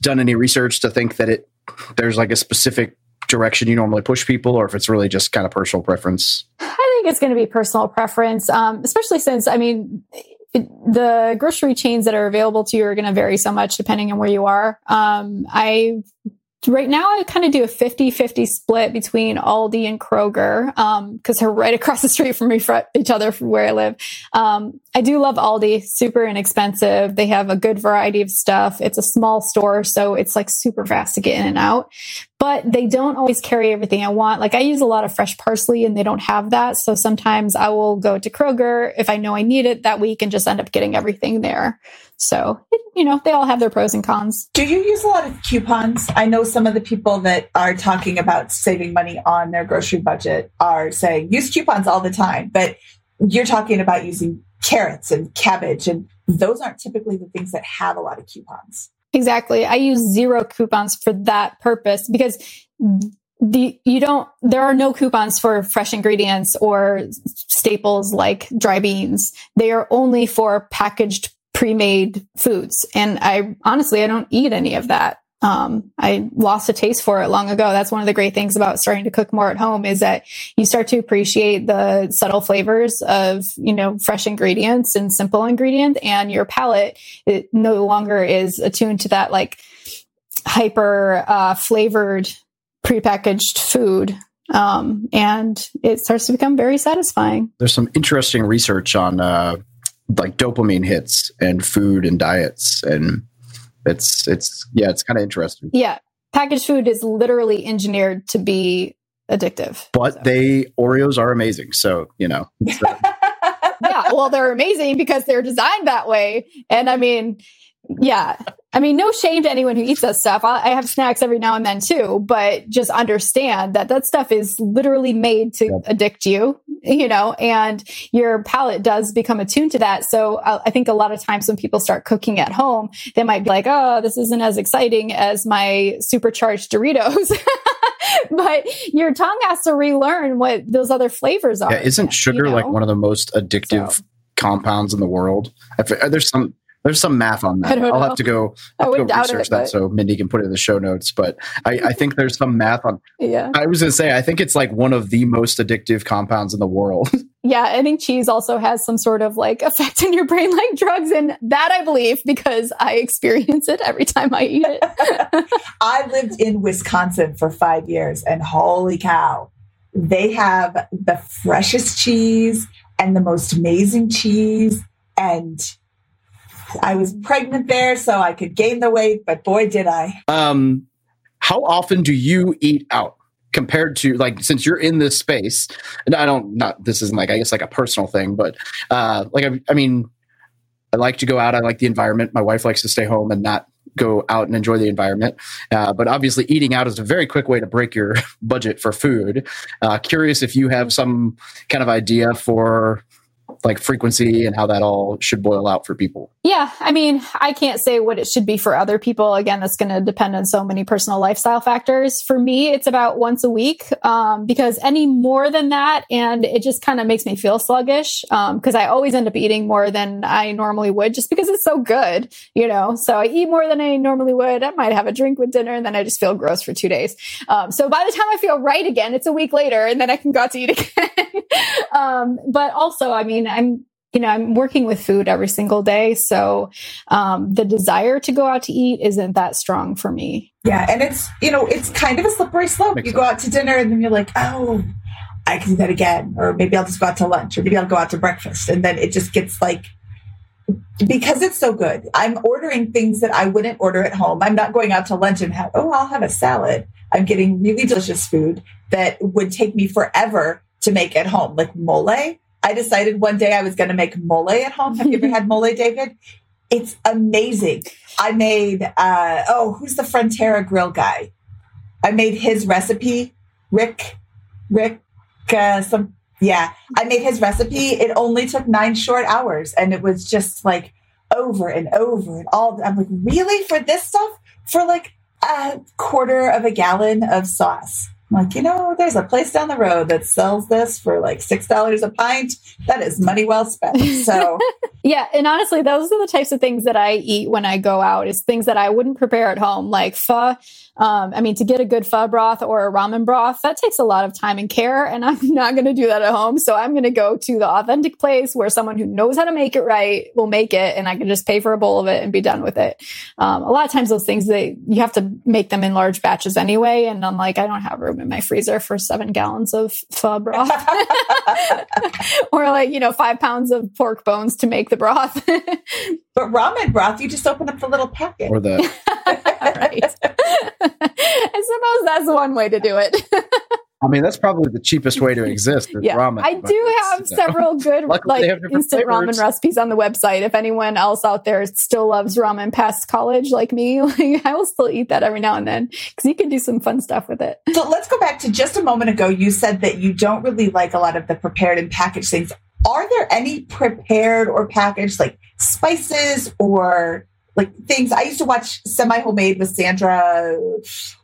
done any research to think that it there's like a specific direction you normally push people or if it's really just kind of personal preference I think it's going to be personal preference, um, especially since, I mean, it, the grocery chains that are available to you are going to vary so much depending on where you are. Um, I right now I kind of do a 50-50 split between Aldi and Kroger because they're right across the street from each other from where I live. Um, I do love Aldi, super inexpensive. They have a good variety of stuff. It's a small store, so it's like super fast to get in and out. But they don't always carry everything I want. Like I use a lot of fresh parsley and they don't have that. So sometimes I will go to Kroger if I know I need it that week and just end up getting everything there. So, you know, they all have their pros and cons. Do you use a lot of coupons? I know some of the people that are talking about saving money on their grocery budget are saying use coupons all the time, but you're talking about using carrots and cabbage, and those aren't typically the things that have a lot of coupons. Exactly. I use zero coupons for that purpose because the you don't there are no coupons for fresh ingredients or staples like dry beans. They are only for packaged pre-made foods and I honestly I don't eat any of that. Um, I lost a taste for it long ago. That's one of the great things about starting to cook more at home is that you start to appreciate the subtle flavors of, you know, fresh ingredients and simple ingredients and your palate it no longer is attuned to that like hyper uh, flavored prepackaged food um, and it starts to become very satisfying there's some interesting research on uh, like dopamine hits and food and diets and it's it's yeah it's kind of interesting. Yeah packaged food is literally engineered to be addictive. But So. they oreos are amazing so you know. Yeah well they're amazing because they're designed that way. And i mean yeah i mean no shame to anyone who eats that stuff. I, I have snacks every now and then too but just understand that that stuff is literally made to Yep. addict you you know and your palate does become attuned to that. So uh, i think a lot of times when people start cooking at home they might be like oh this isn't as exciting as my supercharged doritos. But your tongue has to relearn what those other flavors are yeah isn't sugar you like one of the most addictive So. compounds in the world? I f- uh, there's some there's some math on I that don't i'll know. have to go I I'll have to go research it, that but- so mindy can put it in the show notes but I, I think there's some math on yeah i was going to say i think it's like one of the most addictive compounds in the world Yeah, I think cheese also has some sort of like effect in your brain like drugs. And that I believe because I experience it every time I eat it. I lived in Wisconsin for five years, and holy cow, they have the freshest cheese and the most amazing cheese. And I was pregnant there, so I could gain the weight, but boy, did I. um how often do you eat out compared to like since you're in this space and i don't not this isn't like i guess like a personal thing but uh like i, I mean i like to go out i like the environment my wife likes to stay home and not go out and enjoy the environment uh, but obviously eating out is a very quick way to break your budget for food uh, curious if you have some kind of idea for like frequency and how that all should boil out for people Yeah, I mean, I can't say what it should be for other people. Again, that's going to depend on so many personal lifestyle factors. For me, it's about once a week um, because any more than that, and it just kind of makes me feel sluggish because I always end up eating more than I normally would just because it's so good, you know. So I eat more than I normally would. I might have a drink with dinner, and then I just feel gross for two days. Um, so by the time I feel right again, it's a week later, and then I can go out to eat again. um, but also, I mean, I'm you know, I'm working with food every single day. So um, the desire to go out to eat isn't that strong for me. Yeah, and it's you know it's kind of a slippery slope. Makes you go out to dinner and then you're like, oh, I can do that again, or maybe I'll just go out to lunch, or maybe I'll go out to breakfast, and then it just gets like because it's so good, I'm ordering things that I wouldn't order at home. I'm not going out to lunch and have, oh, I'll have a salad. I'm getting really delicious food that would take me forever to make at home, like mole. I decided one day I was going to make mole at home. Have you ever had mole, David? It's amazing. I made, uh, oh, who's the Frontera grill guy? I made his recipe. Rick, Rick, uh, some, yeah, I made his recipe. It only took nine short hours and it was just like over and over and all. I'm like, really for this stuff? For like a quarter of a gallon of sauce. I'm like, you know, there's a place down the road that sells this for like $6 a pint. That is money well spent. So, yeah. And honestly, those are the types of things that I eat when I go out is things that I wouldn't prepare at home, like pho um, I mean, to get a good pho broth or a ramen broth, that takes a lot of time and care, and I'm not going to do that at home. So I'm going to go to the authentic place where someone who knows how to make it right will make it, and I can just pay for a bowl of it and be done with it. Um, a lot of times, those things they you have to make them in large batches anyway, and I'm like, I don't have room in my freezer for seven gallons of pho broth, or like you know five pounds of pork bones to make the broth. but ramen broth, you just open up the little packet or the right. I suppose that's one way to do it. I mean, that's probably the cheapest way to exist. yeah. ramen. I do have several good like instant ramen recipes on the website. If anyone else out there still loves ramen past college like me, like, I will still eat that every now and then because you can do some fun stuff with it. So let's go back to just a moment ago. You said that you don't really like a lot of the prepared and packaged things. Are there any prepared or packaged like spices or like things. I used to watch Semi Homemade with Sandra.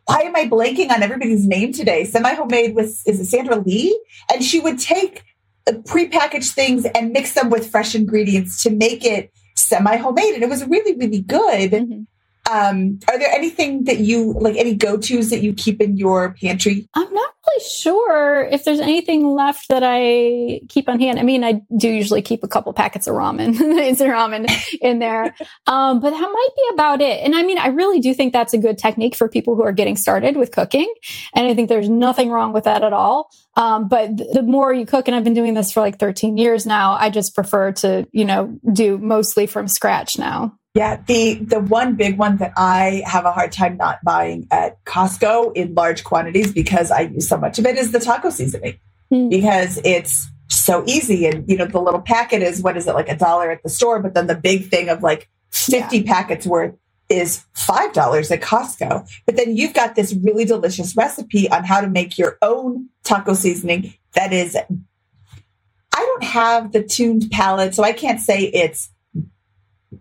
Why am I blanking on everybody's name today? Semi Homemade with is it Sandra Lee? And she would take uh, prepackaged things and mix them with fresh ingredients to make it semi homemade, and it was really really good. Mm-hmm. Um, are there anything that you like any go tos that you keep in your pantry? I'm not really sure if there's anything left that I keep on hand. I mean, I do usually keep a couple packets of ramen, instant ramen in there. Um, but that might be about it. And I mean, I really do think that's a good technique for people who are getting started with cooking. And I think there's nothing wrong with that at all. Um, but the more you cook, and I've been doing this for like 13 years now, I just prefer to, you know, do mostly from scratch now. Yeah, the the one big one that I have a hard time not buying at Costco in large quantities because I use so much of it is the taco seasoning mm. because it's so easy and you know the little packet is what is it like a dollar at the store but then the big thing of like 50 yeah. packets worth is $5 at Costco. But then you've got this really delicious recipe on how to make your own taco seasoning that is I don't have the tuned palate so I can't say it's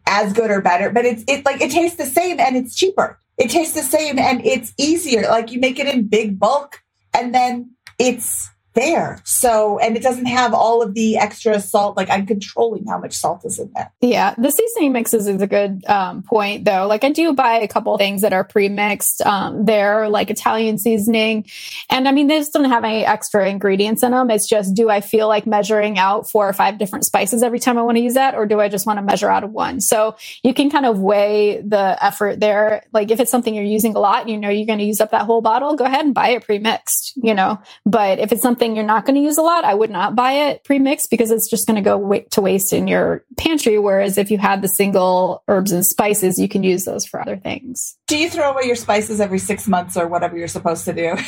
as good or better, but it's it like it tastes the same and it's cheaper. It tastes the same and it's easier. Like you make it in big bulk and then it's there. So, and it doesn't have all of the extra salt. Like I'm controlling how much salt is in there. Yeah. The seasoning mixes is a good um, point though. Like I do buy a couple things that are pre-mixed um, there, like Italian seasoning. And I mean, this don't have any extra ingredients in them. It's just, do I feel like measuring out four or five different spices every time I want to use that? Or do I just want to measure out of one? So you can kind of weigh the effort there. Like if it's something you're using a lot you know you're going to use up that whole bottle, go ahead and buy it pre-mixed, you know, but if it's something something you're not going to use a lot, I would not buy it pre-mixed because it's just going to go to waste in your pantry. Whereas if you had the single herbs and spices, you can use those for other things. Do you throw away your spices every six months or whatever you're supposed to do?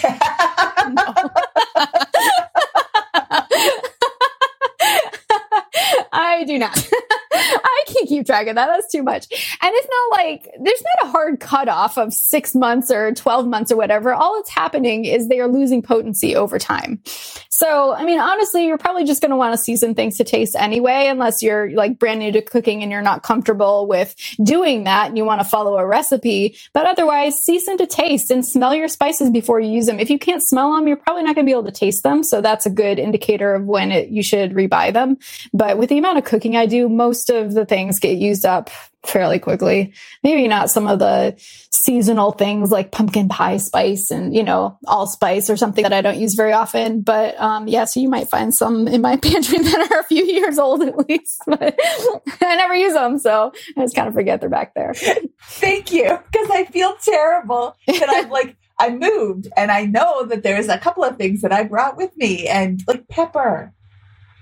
I do not. I can't keep track of that. That's too much. And it's not like there's not a hard cutoff of six months or 12 months or whatever. All that's happening is they are losing potency over time. So, I mean, honestly, you're probably just going to want to season things to taste anyway, unless you're like brand new to cooking and you're not comfortable with doing that and you want to follow a recipe. But otherwise, season to taste and smell your spices before you use them. If you can't smell them, you're probably not going to be able to taste them. So that's a good indicator of when it, you should rebuy them. But with the amount of cooking I do, most of the things get used up fairly quickly. Maybe not some of the seasonal things like pumpkin pie spice and, you know, allspice or something that I don't use very often. But um, yeah, so you might find some in my pantry that are a few years old at least. But I never use them. So I just kind of forget they're back there. Thank you. Because I feel terrible that I'm like, I moved and I know that there's a couple of things that I brought with me and like pepper.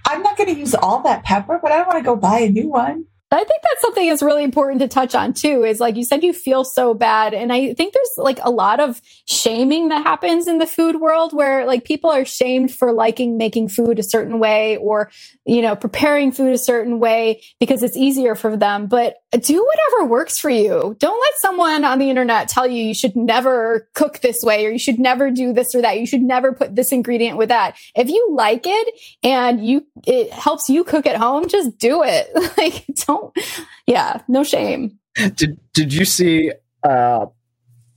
I'm not going to use all that pepper, but I don't want to go buy a new one. I think that's something that's really important to touch on too. Is like you said, you feel so bad. And I think there's like a lot of shaming that happens in the food world where like people are shamed for liking making food a certain way or, you know, preparing food a certain way because it's easier for them. But do whatever works for you. Don't let someone on the internet tell you you should never cook this way or you should never do this or that. You should never put this ingredient with that. If you like it and you, it helps you cook at home, just do it. like, don't, yeah, no shame. Did, did you see, uh,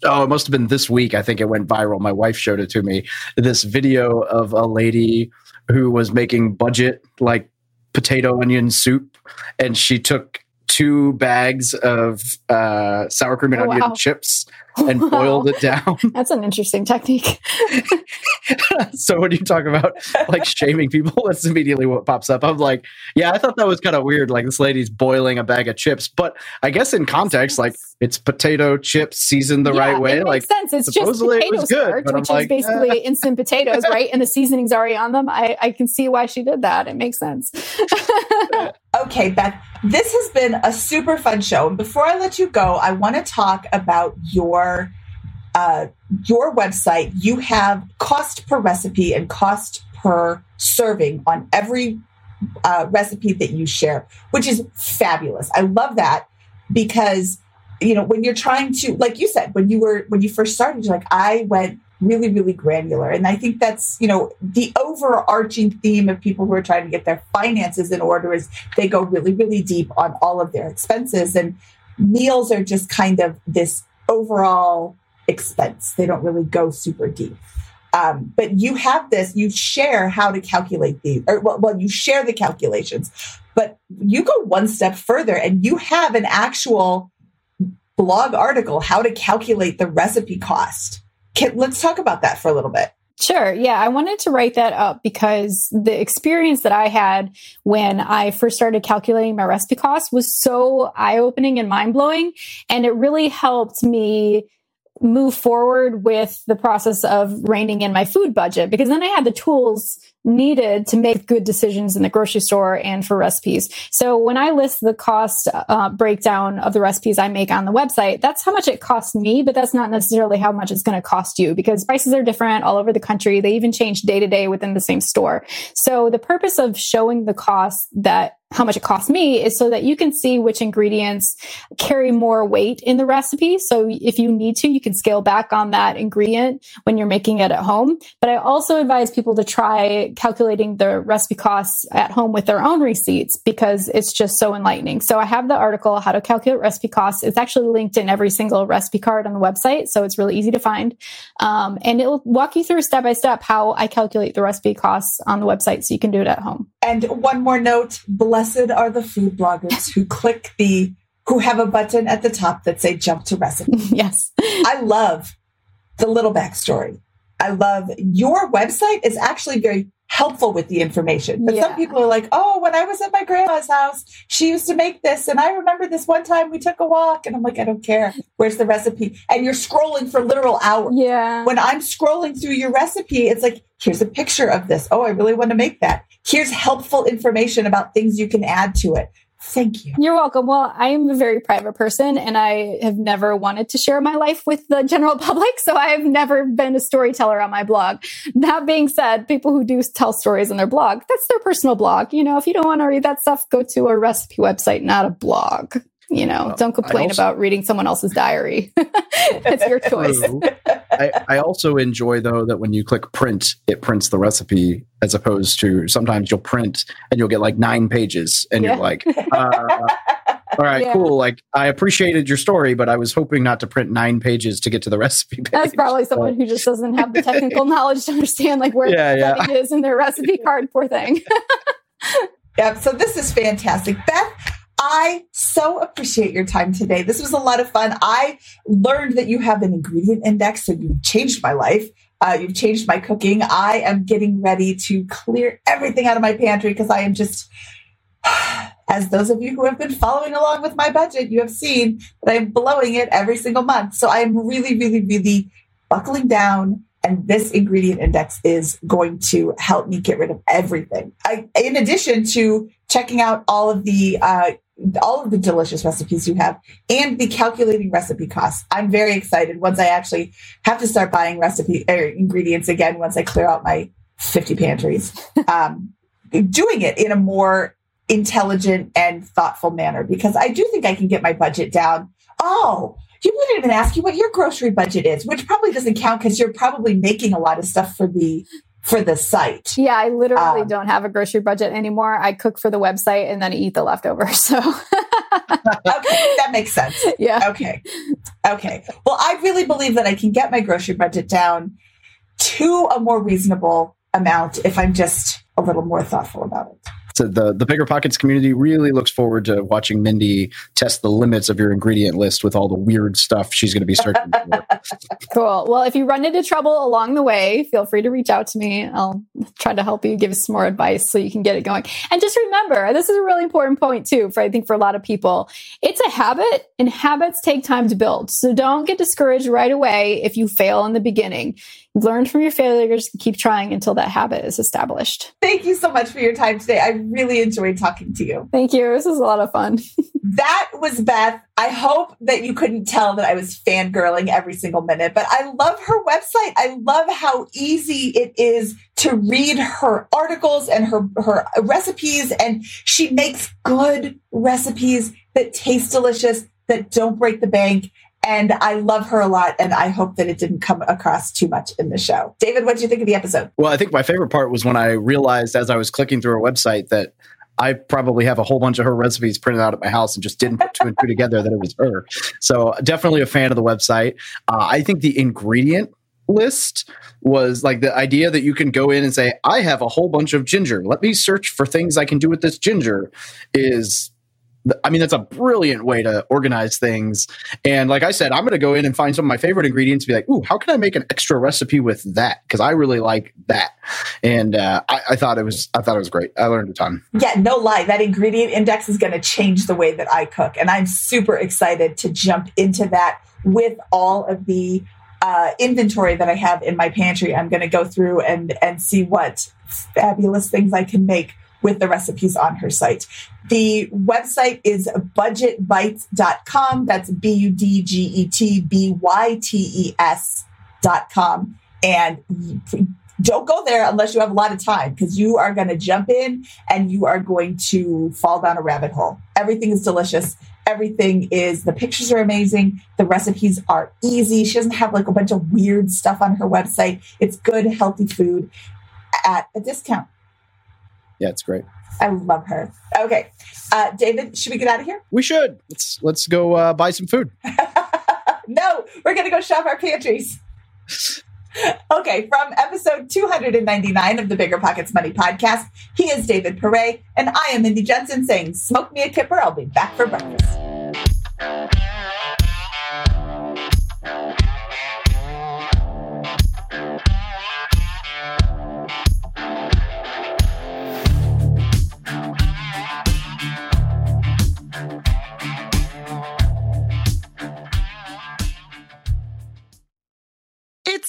oh, it must have been this week. I think it went viral. My wife showed it to me. This video of a lady who was making budget like potato onion soup and she took two bags of uh, sour cream and Oh, onion wow. chips and Wow. boiled it down. That's an interesting technique. so when you talk about like shaming people, that's immediately what pops up. I'm like, yeah, I thought that was kind of weird. Like this lady's boiling a bag of chips, but I guess in context, like it's potato chips seasoned the Yeah, right way. It like makes sense. It's just it potato good, starch, which like, is basically instant potatoes, right? And the seasoning's already on them. I, I can see why she did that. It makes sense. Okay, Beth, this has been a super fun show. And before I let you go, I want to talk about your uh, your website. You have cost per recipe and cost per serving on every uh, recipe that you share, which is fabulous. I love that because you know when you're trying to, like you said, when you were when you first started, you're like, I went really really granular. And i think that's you know the overarching theme of people who are trying to get their finances in order is they go really really deep on all of their expenses. And meals are just kind of this overall expense. They don't really go super deep. Um, but you have this you share how to calculate these or well, well you share the calculations but you go one step further and you have an actual blog article how to calculate the recipe cost Can, let's talk about that for a little bit Sure. Yeah. I wanted to write that up because the experience that I had when I first started calculating my recipe costs was so eye opening and mind blowing. And it really helped me move forward with the process of reining in my food budget because then I had the tools needed to make good decisions in the grocery store and for recipes. So when I list the cost uh, breakdown of the recipes I make on the website, that's how much it costs me, but that's not necessarily how much it's going to cost you because prices are different all over the country. They even change day to day within the same store. So the purpose of showing the cost that how much it costs me is so that you can see which ingredients carry more weight in the recipe. So if you need to, you can scale back on that ingredient when you're making it at home. But I also advise people to try calculating the recipe costs at home with their own receipts because it's just so enlightening. So I have the article, How to Calculate Recipe Costs. It's actually linked in every single recipe card on the website. So it's really easy to find. Um, and it'll walk you through step by step how I calculate the recipe costs on the website so you can do it at home. And one more note blessed are the food bloggers who click the, who have a button at the top that say jump to recipe. yes. I love the little backstory. I love your website is actually very helpful with the information. But some people are like, oh, when I was at my grandma's house, she used to make this. And I remember this one time we took a walk. And I'm like, I don't care. Where's the recipe? And you're scrolling for literal hours. Yeah. When I'm scrolling through your recipe, it's like, here's a picture of this. Oh, I really want to make that. Here's helpful information about things you can add to it. Thank you. You're welcome. Well, I am a very private person and I have never wanted to share my life with the general public. So I've never been a storyteller on my blog. That being said, people who do tell stories on their blog, that's their personal blog. You know, if you don't want to read that stuff, go to a recipe website, not a blog. You know, Well, don't complain also- about reading someone else's diary. it's your choice. I, I also enjoy though that when you click print, it prints the recipe as opposed to sometimes you'll print and you'll get like nine pages and Yeah. you're like, uh, all right, Yeah. cool. Like I appreciated your story, but I was hoping not to print nine pages to get to the recipe page. That's probably someone who just doesn't have the technical knowledge to understand like where Yeah, the yeah. is in their recipe card. Poor thing. Yeah, so this is fantastic. Beth, I so appreciate your time today. This was a lot of fun. I learned that you have an ingredient index, and you've changed my life. Uh, you've changed my cooking. I am getting ready to clear everything out of my pantry because I am just, as those of you who have been following along with my budget, you have seen that I'm blowing it every single month. So I am really, really, really buckling down. And this ingredient index is going to help me get rid of everything. I, in addition to checking out all of the uh, all of the delicious recipes you have and the calculating recipe costs. I'm very excited once I actually have to start buying recipe er, ingredients again once I clear out my 50 pantries. Um, doing it in a more intelligent and thoughtful manner because I do think I can get my budget down. Oh, you wouldn't even ask you what your grocery budget is, which probably doesn't count because you're probably making a lot of stuff for the for the site. Yeah, I literally um, don't have a grocery budget anymore. I cook for the website and then eat the leftovers. So okay, that makes sense. Yeah. Okay. Okay. Well, I really believe that I can get my grocery budget down to a more reasonable amount if I'm just a little more thoughtful about it. So the the bigger pockets community really looks forward to watching Mindy test the limits of your ingredient list with all the weird stuff she's going to be searching for. cool. Well, if you run into trouble along the way, feel free to reach out to me. I'll try to help you, give some more advice so you can get it going. And just remember, this is a really important point too. For I think for a lot of people, it's a habit, and habits take time to build. So don't get discouraged right away if you fail in the beginning learn from your failures keep trying until that habit is established. Thank you so much for your time today. I really enjoyed talking to you. Thank you. This was a lot of fun. that was Beth. I hope that you couldn't tell that I was fangirling every single minute, but I love her website. I love how easy it is to read her articles and her, her recipes. And she makes good recipes that taste delicious, that don't break the bank and I love her a lot, and I hope that it didn't come across too much in the show. David, what do you think of the episode? Well, I think my favorite part was when I realized as I was clicking through her website that I probably have a whole bunch of her recipes printed out at my house and just didn't put two and two together that it was her. So definitely a fan of the website. Uh, I think the ingredient list was like the idea that you can go in and say, I have a whole bunch of ginger. Let me search for things I can do with this ginger is I mean, that's a brilliant way to organize things. And like I said, I'm going to go in and find some of my favorite ingredients. And be like, ooh, how can I make an extra recipe with that? Because I really like that. And uh, I, I, thought it was, I thought it was great. I learned a ton. Yeah, no lie. That ingredient index is going to change the way that I cook, and I'm super excited to jump into that with all of the uh, inventory that I have in my pantry. I'm going to go through and and see what fabulous things I can make with the recipes on her site. The website is budgetbytes.com. That's B U D G E T B Y T E S.com. And don't go there unless you have a lot of time because you are going to jump in and you are going to fall down a rabbit hole. Everything is delicious. Everything is, the pictures are amazing. The recipes are easy. She doesn't have like a bunch of weird stuff on her website. It's good, healthy food at a discount yeah, it's great. I love her. Okay, uh, David, should we get out of here? We should. Let's let's go uh, buy some food. no, we're gonna go shop our pantries. okay, from episode 299 of the Bigger Pockets Money podcast, he is David Pere, and I am Mindy Jensen saying, "Smoke me a kipper. I'll be back for breakfast."